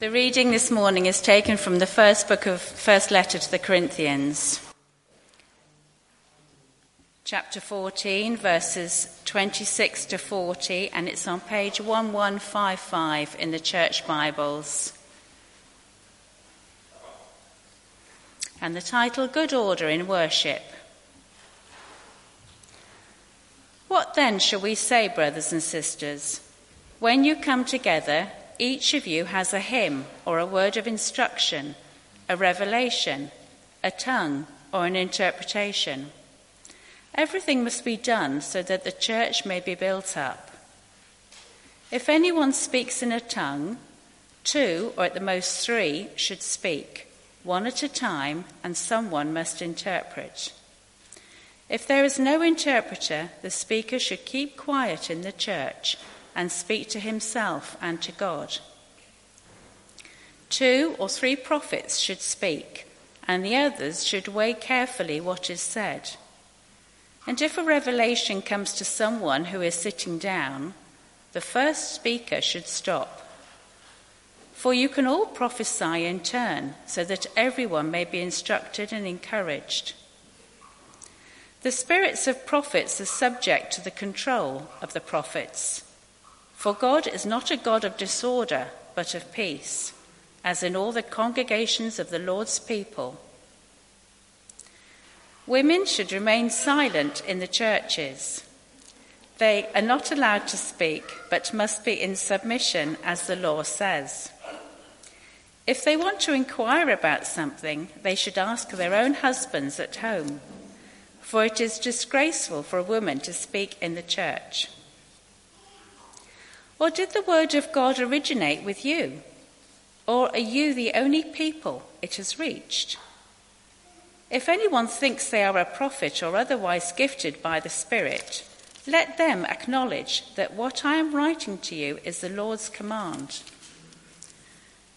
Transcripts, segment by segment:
The reading this morning is taken from the first book of first letter to the Corinthians. Chapter 14 verses 26 to 40 and it's on page 1155 in the church Bibles. And the title Good Order in Worship. What then shall we say, brothers and sisters? When you come together, each of you has a hymn or a word of instruction, a revelation, a tongue, or an interpretation. Everything must be done so that the church may be built up. If anyone speaks in a tongue, two or at the most three should speak, one at a time, and someone must interpret. If there is no interpreter, the speaker should keep quiet in the church and speak to himself and to God. Two or three prophets should speak, and the others should weigh carefully what is said. And if a revelation comes to someone who is sitting down, the first speaker should stop. For you can all prophesy in turn, so that everyone may be instructed and encouraged. The spirits of prophets are subject to the control of the prophets. For God is not a God of disorder, but of peace, as in all the congregations of the Lord's people. Women should remain silent in the churches. They are not allowed to speak, but must be in submission, as the law says. If they want to inquire about something, they should ask their own husbands at home, for it is disgraceful for a woman to speak in the church. Or did the word of God originate with you? Or are you the only people it has reached? If anyone thinks they are a prophet or otherwise gifted by the Spirit, let them acknowledge that what I am writing to you is the Lord's command.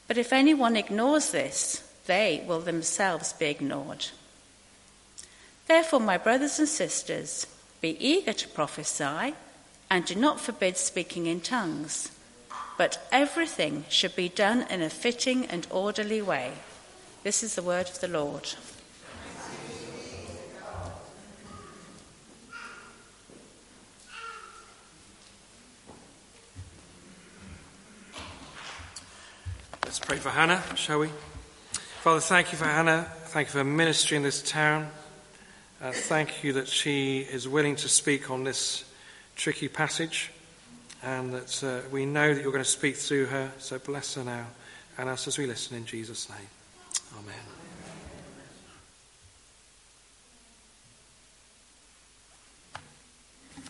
But if anyone ignores this, they will themselves be ignored. Therefore, my brothers and sisters, be eager to prophesy and do not forbid speaking in tongues. But everything should be done in a fitting and orderly way. This is the word of the Lord. Let's pray for Hannah, shall we? Father, thank you for Hannah. Thank you for ministry in this town. Uh, thank you that she is willing to speak on this tricky passage, and that uh, we know that you're going to speak through her. So bless her now and us as we listen in Jesus' name. Amen.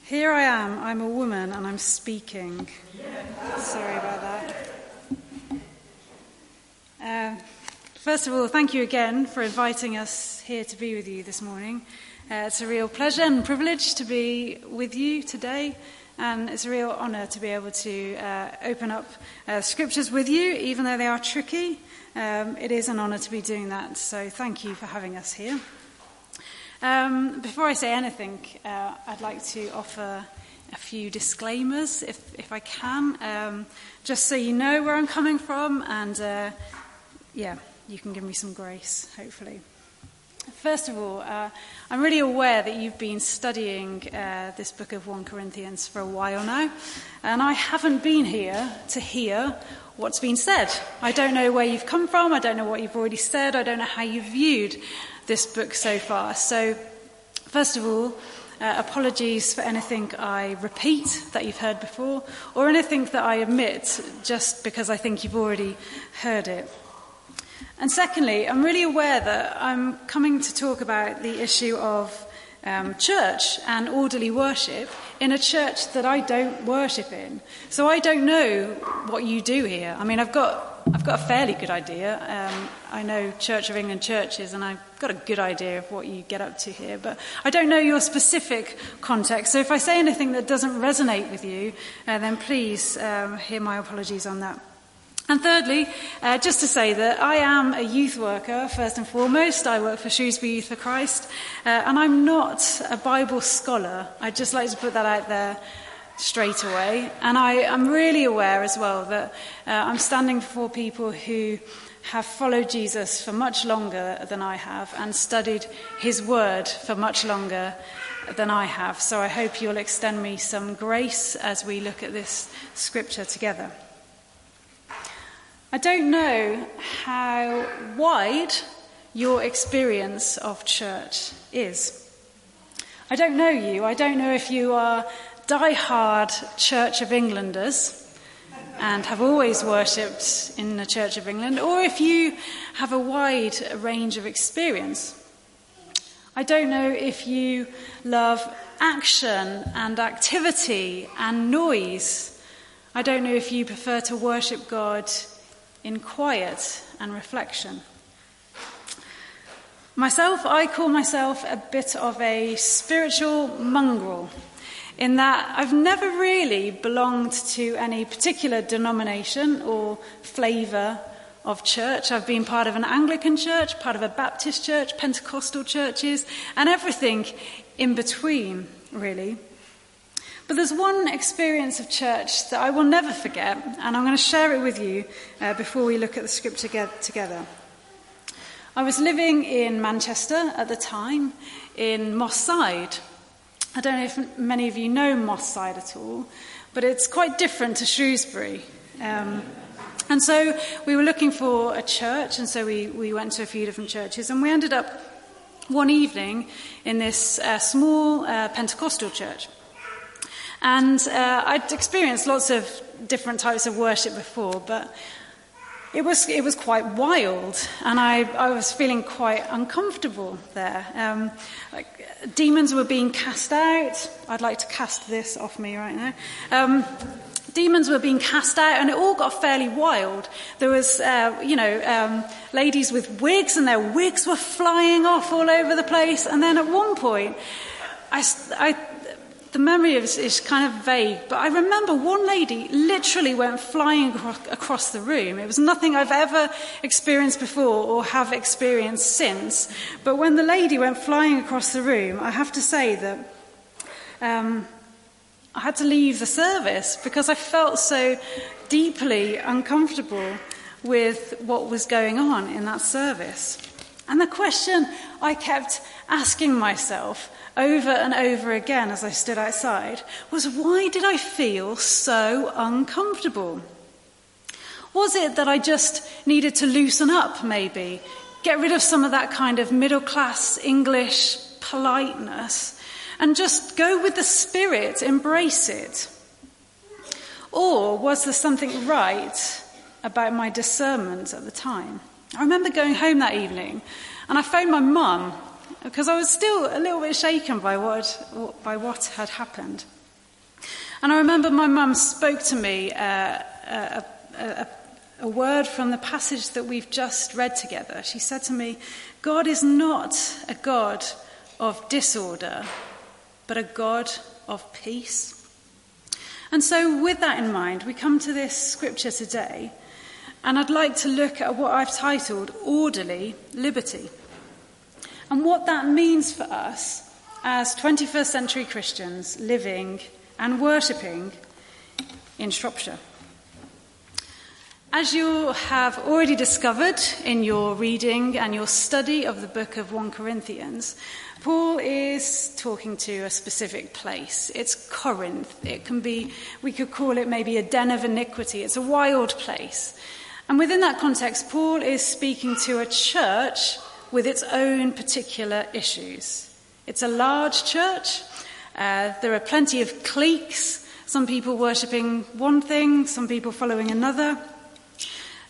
Here I am, I'm a woman and I'm speaking. Sorry about that. Uh, first of all, thank you again for inviting us here to be with you this morning. Uh, it's a real pleasure and privilege to be with you today, and it's a real honour to be able to uh, open up uh, scriptures with you, even though they are tricky. Um, it is an honour to be doing that, so thank you for having us here. Um, before I say anything, uh, I'd like to offer a few disclaimers, if, if I can, um, just so you know where I'm coming from, and uh, yeah, you can give me some grace, hopefully. First of all, uh, I'm really aware that you've been studying uh, this book of 1 Corinthians for a while now, and I haven't been here to hear what's been said. I don't know where you've come from, I don't know what you've already said, I don't know how you've viewed this book so far. So, first of all, uh, apologies for anything I repeat that you've heard before, or anything that I omit just because I think you've already heard it. And secondly, I'm really aware that I'm coming to talk about the issue of um, church and orderly worship in a church that I don't worship in. So I don't know what you do here. I mean, I've got, I've got a fairly good idea. Um, I know Church of England churches, and I've got a good idea of what you get up to here, but I don't know your specific context. So if I say anything that doesn't resonate with you, uh, then please um, hear my apologies on that. And thirdly, uh, just to say that I am a youth worker, first and foremost. I work for Shrewsbury Youth for Christ, uh, and I'm not a Bible scholar. I'd just like to put that out there straight away. And I am really aware as well that uh, I'm standing before people who have followed Jesus for much longer than I have and studied his word for much longer than I have. So I hope you'll extend me some grace as we look at this scripture together. I don't know how wide your experience of church is. I don't know you. I don't know if you are die-hard Church of Englanders and have always worshipped in the Church of England, or if you have a wide range of experience. I don't know if you love action and activity and noise. I don't know if you prefer to worship God in quiet and reflection. Myself, I call myself a bit of a spiritual mongrel in that I've never really belonged to any particular denomination or flavour of church. I've been part of an Anglican church, part of a Baptist church, Pentecostal churches, and everything in between, really. But there's one experience of church that I will never forget, and I'm going to share it with you uh, before we look at the scripture together. I was living in Manchester at the time, in Moss Side. I don't know if many of you know Moss Side at all, but it's quite different to Shrewsbury. Um, and so we were looking for a church, and so we, we went to a few different churches, and we ended up one evening in this uh, small uh, Pentecostal church. And uh, I'd experienced lots of different types of worship before, but it was, it was quite wild, and I, I was feeling quite uncomfortable there. Um, like, demons were being cast out. I'd like to cast this off me right now. Um, demons were being cast out, and it all got fairly wild. There was, uh, you know, um, ladies with wigs, and their wigs were flying off all over the place. And then at one point, I, I the memory is, is kind of vague, but I remember one lady literally went flying across the room. It was nothing I've ever experienced before or have experienced since. But when the lady went flying across the room, I have to say that um, I had to leave the service because I felt so deeply uncomfortable with what was going on in that service. And the question I kept asking myself over and over again as I stood outside was why did I feel so uncomfortable? Was it that I just needed to loosen up, maybe? Get rid of some of that kind of middle class English politeness and just go with the Spirit, embrace it? Or was there something right about my discernment at the time? I remember going home that evening and I phoned my mum because I was still a little bit shaken by what, by what had happened. And I remember my mum spoke to me uh, a, a, a word from the passage that we've just read together. She said to me, God is not a God of disorder, but a God of peace. And so, with that in mind, we come to this scripture today, and I'd like to look at what I've titled Orderly Liberty and what that means for us as 21st century Christians living and worshipping in Shropshire. As you have already discovered in your reading and your study of the book of 1 Corinthians, Paul is talking to a specific place. It's Corinth. It can be, we could call it maybe a den of iniquity. It's a wild place. And within that context, Paul is speaking to a church with its own particular issues. It's a large church. Uh, there are plenty of cliques, some people worshipping one thing, some people following another.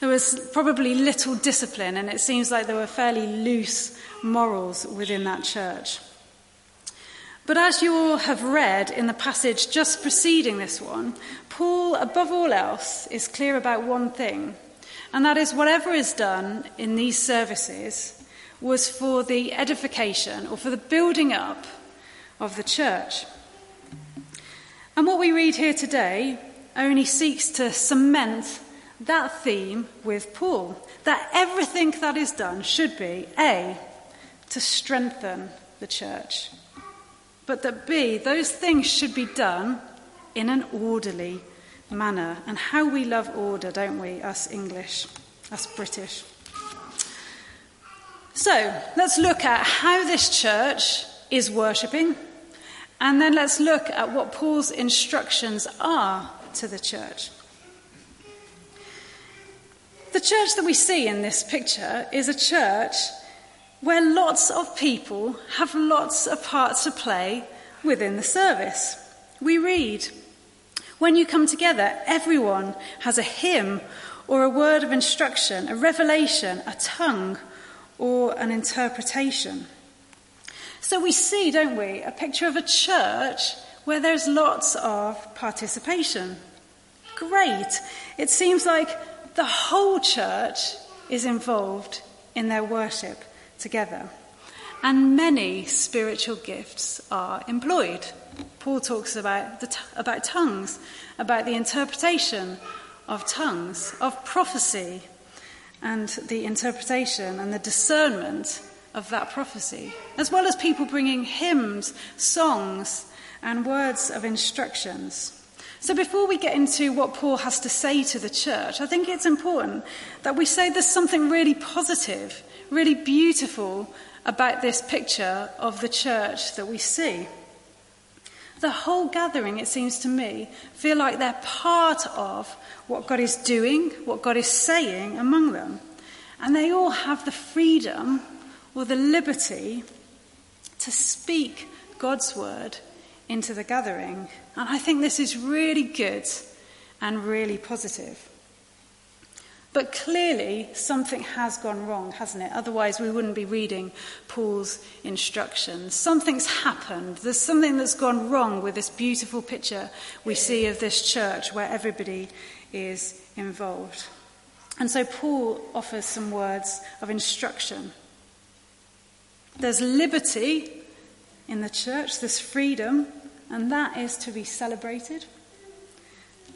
There was probably little discipline, and it seems like there were fairly loose morals within that church. But as you all have read in the passage just preceding this one, Paul, above all else, is clear about one thing, and that is whatever is done in these services was for the edification or for the building up of the church. And what we read here today only seeks to cement that theme with Paul that everything that is done should be A, to strengthen the church, but that B, those things should be done in an orderly manner. And how we love order, don't we, us English, us British. So let's look at how this church is worshipping, and then let's look at what Paul's instructions are to the church. The church that we see in this picture is a church where lots of people have lots of parts to play within the service. We read, When you come together, everyone has a hymn or a word of instruction, a revelation, a tongue, or an interpretation. So we see, don't we, a picture of a church where there's lots of participation. Great. It seems like the whole church is involved in their worship together. And many spiritual gifts are employed. Paul talks about, the t- about tongues, about the interpretation of tongues, of prophecy, and the interpretation and the discernment of that prophecy, as well as people bringing hymns, songs, and words of instructions. So, before we get into what Paul has to say to the church, I think it's important that we say there's something really positive, really beautiful about this picture of the church that we see. The whole gathering, it seems to me, feel like they're part of what God is doing, what God is saying among them. And they all have the freedom or the liberty to speak God's word into the gathering. And I think this is really good and really positive. But clearly, something has gone wrong, hasn't it? Otherwise, we wouldn't be reading Paul's instructions. Something's happened. There's something that's gone wrong with this beautiful picture we see of this church where everybody is involved. And so, Paul offers some words of instruction. There's liberty in the church, there's freedom, and that is to be celebrated.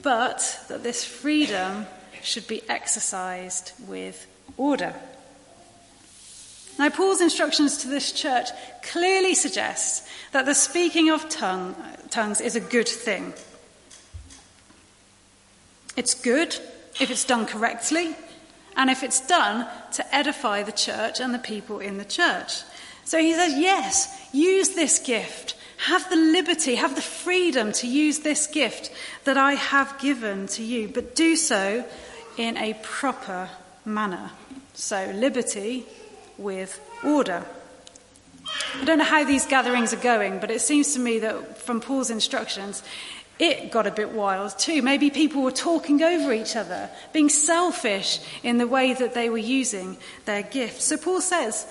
But that this freedom should be exercised with order. Now, Paul's instructions to this church clearly suggest that the speaking of tongue, tongues is a good thing. It's good if it's done correctly and if it's done to edify the church and the people in the church. So he says, yes, use this gift. Have the liberty, have the freedom to use this gift that I have given to you, but do so in a proper manner. So, liberty with order. I don't know how these gatherings are going, but it seems to me that from Paul's instructions, it got a bit wild too. Maybe people were talking over each other, being selfish in the way that they were using their gifts. So Paul says,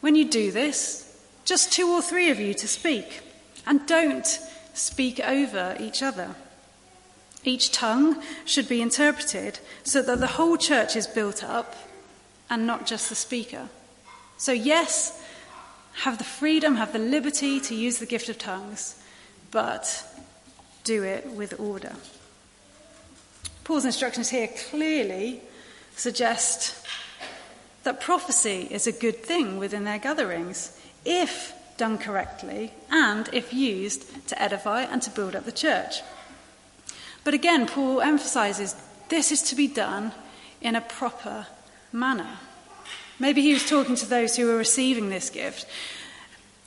when you do this, just two or three of you to speak, and don't speak over each other. Each tongue should be interpreted so that the whole church is built up and not just the speaker. So, yes, have the freedom, have the liberty to use the gift of tongues, but do it with order. Paul's instructions here clearly suggest that prophecy is a good thing within their gatherings if done correctly and if used to edify and to build up the church. But again, Paul emphasizes this is to be done in a proper manner. Maybe he was talking to those who were receiving this gift.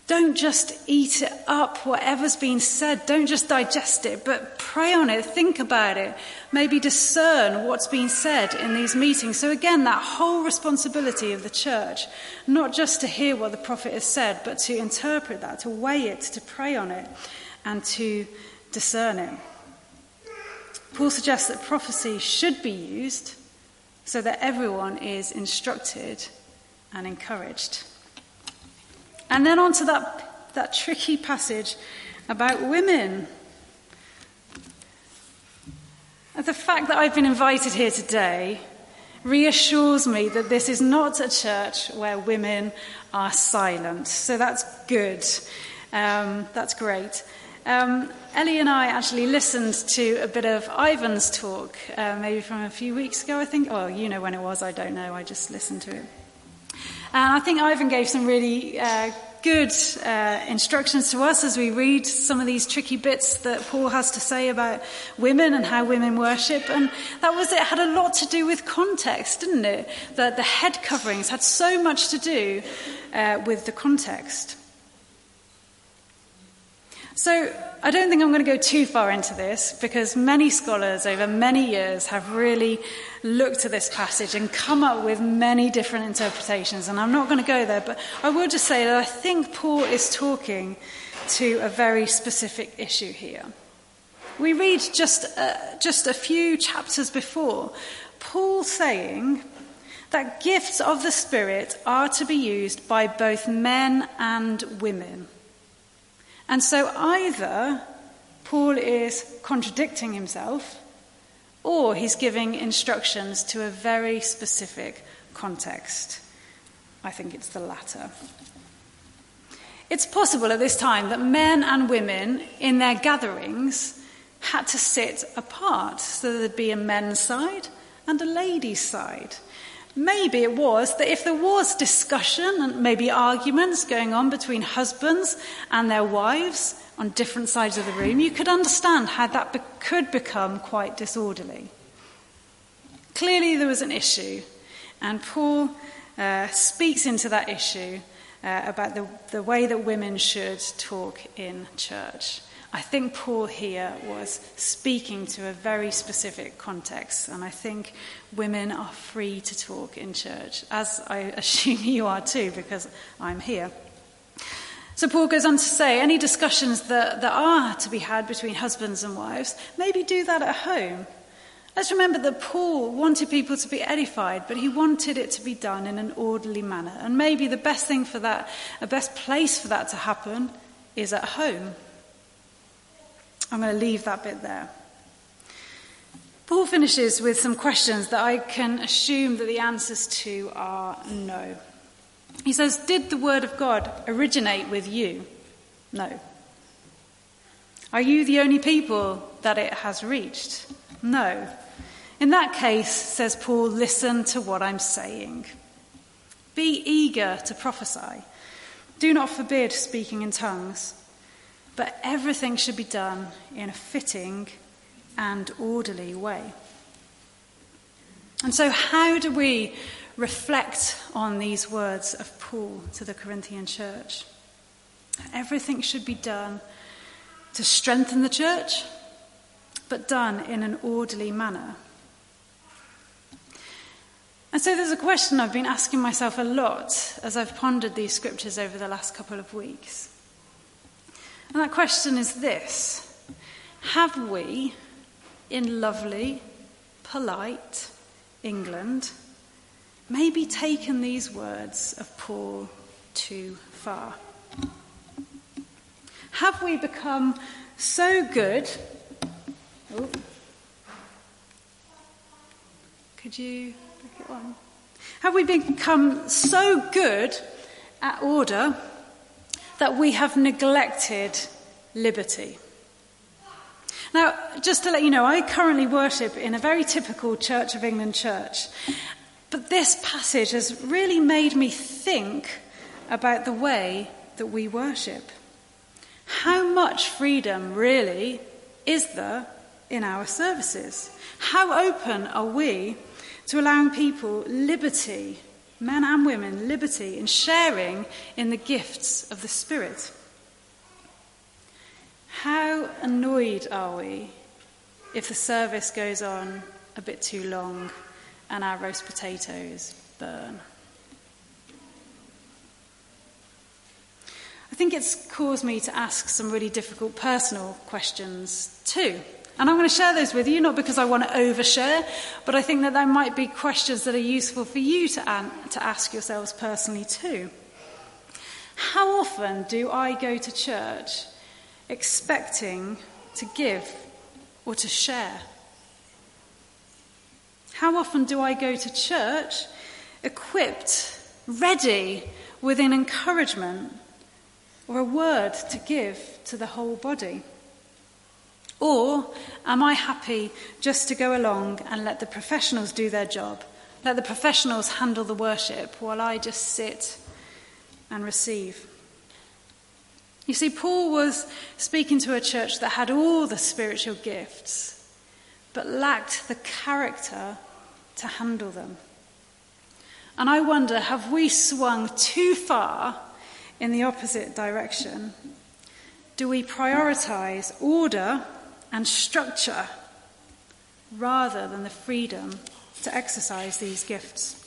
Don't just eat it up, whatever's been said. Don't just digest it, but pray on it, think about it, maybe discern what's been said in these meetings. So, again, that whole responsibility of the church, not just to hear what the prophet has said, but to interpret that, to weigh it, to pray on it, and to discern it. Paul suggests that prophecy should be used so that everyone is instructed and encouraged. And then on to that, that tricky passage about women. The fact that I've been invited here today reassures me that this is not a church where women are silent. So that's good. Um, that's great. Um, Ellie and I actually listened to a bit of Ivan's talk, uh, maybe from a few weeks ago, I think. Well, you know when it was, I don't know, I just listened to it. And I think Ivan gave some really uh, good uh, instructions to us as we read some of these tricky bits that Paul has to say about women and how women worship. And that was, it had a lot to do with context, didn't it? That the head coverings had so much to do uh, with the context. So I don't think I'm going to go too far into this because many scholars over many years have really looked at this passage and come up with many different interpretations. And I'm not going to go there, but I will just say that I think Paul is talking to a very specific issue here. We read just, uh, just a few chapters before Paul saying that gifts of the Spirit are to be used by both men and women. And so either Paul is contradicting himself or he's giving instructions to a very specific context. I think it's the latter. It's possible at this time that men and women in their gatherings had to sit apart so there'd be a men's side and a ladies' side. Maybe it was that if there was discussion and maybe arguments going on between husbands and their wives on different sides of the room, you could understand how that be- could become quite disorderly. Clearly, there was an issue, and Paul uh, speaks into that issue uh, about the, the way that women should talk in church. I think Paul here was speaking to a very specific context, and I think women are free to talk in church, as I assume you are too, because I'm here. So Paul goes on to say any discussions that, that are to be had between husbands and wives, maybe do that at home. Let's remember that Paul wanted people to be edified, but he wanted it to be done in an orderly manner. And maybe the best thing for that, a best place for that to happen, is at home. I'm going to leave that bit there. Paul finishes with some questions that I can assume that the answers to are no. He says, Did the Word of God originate with you? No. Are you the only people that it has reached? No. In that case, says Paul, listen to what I'm saying. Be eager to prophesy. Do not forbid speaking in tongues. But everything should be done in a fitting and orderly way. And so, how do we reflect on these words of Paul to the Corinthian church? Everything should be done to strengthen the church, but done in an orderly manner. And so there's a question I've been asking myself a lot as I've pondered these scriptures over the last couple of weeks. And that question is this Have we, in lovely, polite England, maybe taken these words of Paul too far? Have we become so good? Oh, could you look at one? Have we become so good at order that we have neglected liberty. Now, just to let you know, I currently worship in a very typical Church of England church. But this passage has really made me think about the way that we worship. How much freedom, really, is there in our services? How open are we to allowing people liberty men and women, liberty in sharing in the gifts of the Spirit. How annoyed are we if the service goes on a bit too long and our roast potatoes burn? I think it's caused me to ask some really difficult personal questions too. And I'm going to share those with you, not because I want to overshare, but I think that there might be questions that are useful for you to, an- to ask yourselves personally too. How often do I go to church expecting to give or to share? How often do I go to church equipped, ready with an encouragement or a word to give to the whole body? Or am I happy just to go along and let the professionals do their job? Let the professionals handle the worship while I just sit and receive? You see, Paul was speaking to a church that had all the spiritual gifts, but lacked the character to handle them. And I wonder have we swung too far in the opposite direction? Do we prioritize order and structure rather than the freedom to exercise these gifts?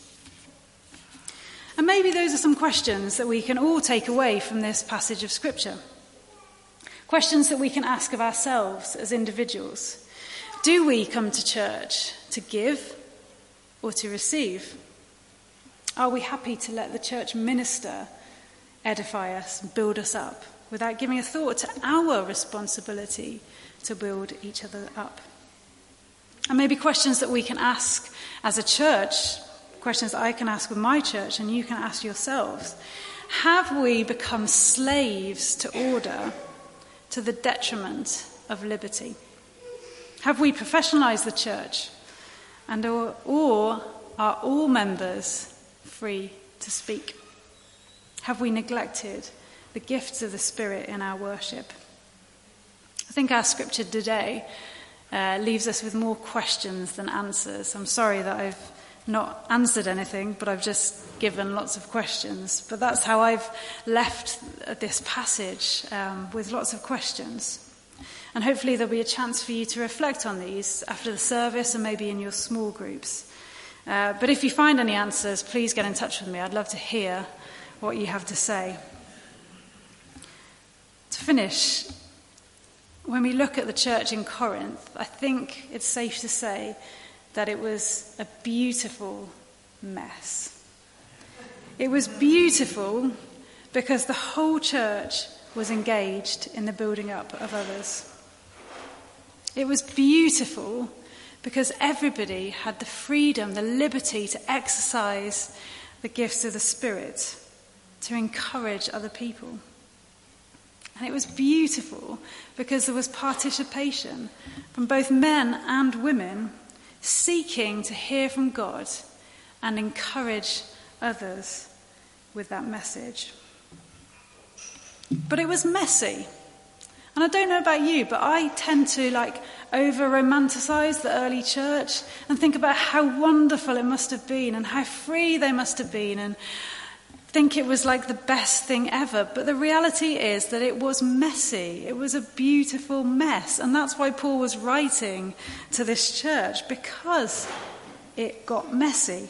And maybe those are some questions that we can all take away from this passage of Scripture. Questions that we can ask of ourselves as individuals. Do we come to church to give or to receive? Are we happy to let the church minister edify us, and build us up, without giving a thought to our responsibility to build each other up? And maybe questions that we can ask as a church questions I can ask of my church and you can ask yourselves. Have we become slaves to order to the detriment of liberty? Have we professionalized the church? And or, or are all members free to speak? Have we neglected the gifts of the Spirit in our worship? I think our scripture today uh, leaves us with more questions than answers. I'm sorry that I've not answered anything, but I've just given lots of questions. But that's how I've left this passage um, with lots of questions. And hopefully, there'll be a chance for you to reflect on these after the service and maybe in your small groups. Uh, but if you find any answers, please get in touch with me. I'd love to hear what you have to say. To finish, when we look at the church in Corinth, I think it's safe to say that it was a beautiful mess. It was beautiful because the whole church was engaged in the building up of others. It was beautiful because everybody had the freedom, the liberty to exercise the gifts of the Spirit, to encourage other people. And it was beautiful because there was participation from both men and women seeking to hear from God and encourage others with that message. But it was messy. And I don't know about you, but I tend to like over romanticize the early church and think about how wonderful it must have been and how free they must have been and think it was like the best thing ever. But the reality is that it was messy. It was a beautiful mess. And that's why Paul was writing to this church, because it got messy.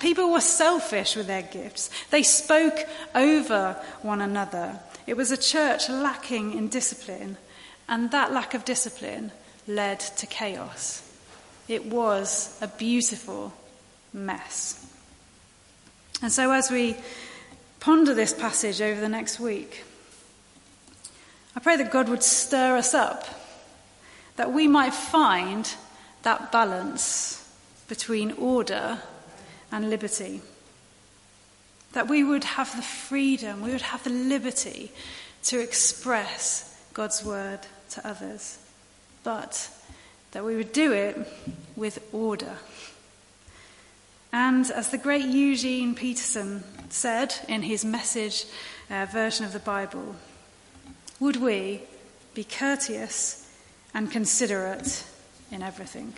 People were selfish with their gifts. They spoke over one another. It was a church lacking in discipline, and that lack of discipline led to chaos. It was a beautiful mess. And so, as we ponder this passage over the next week, I pray that God would stir us up, that we might find that balance between order and liberty. That we would have the freedom, we would have the liberty to express God's word to others, but that we would do it with order. And as the great Eugene Peterson said in his message uh, version of the Bible, would we be courteous and considerate in everything?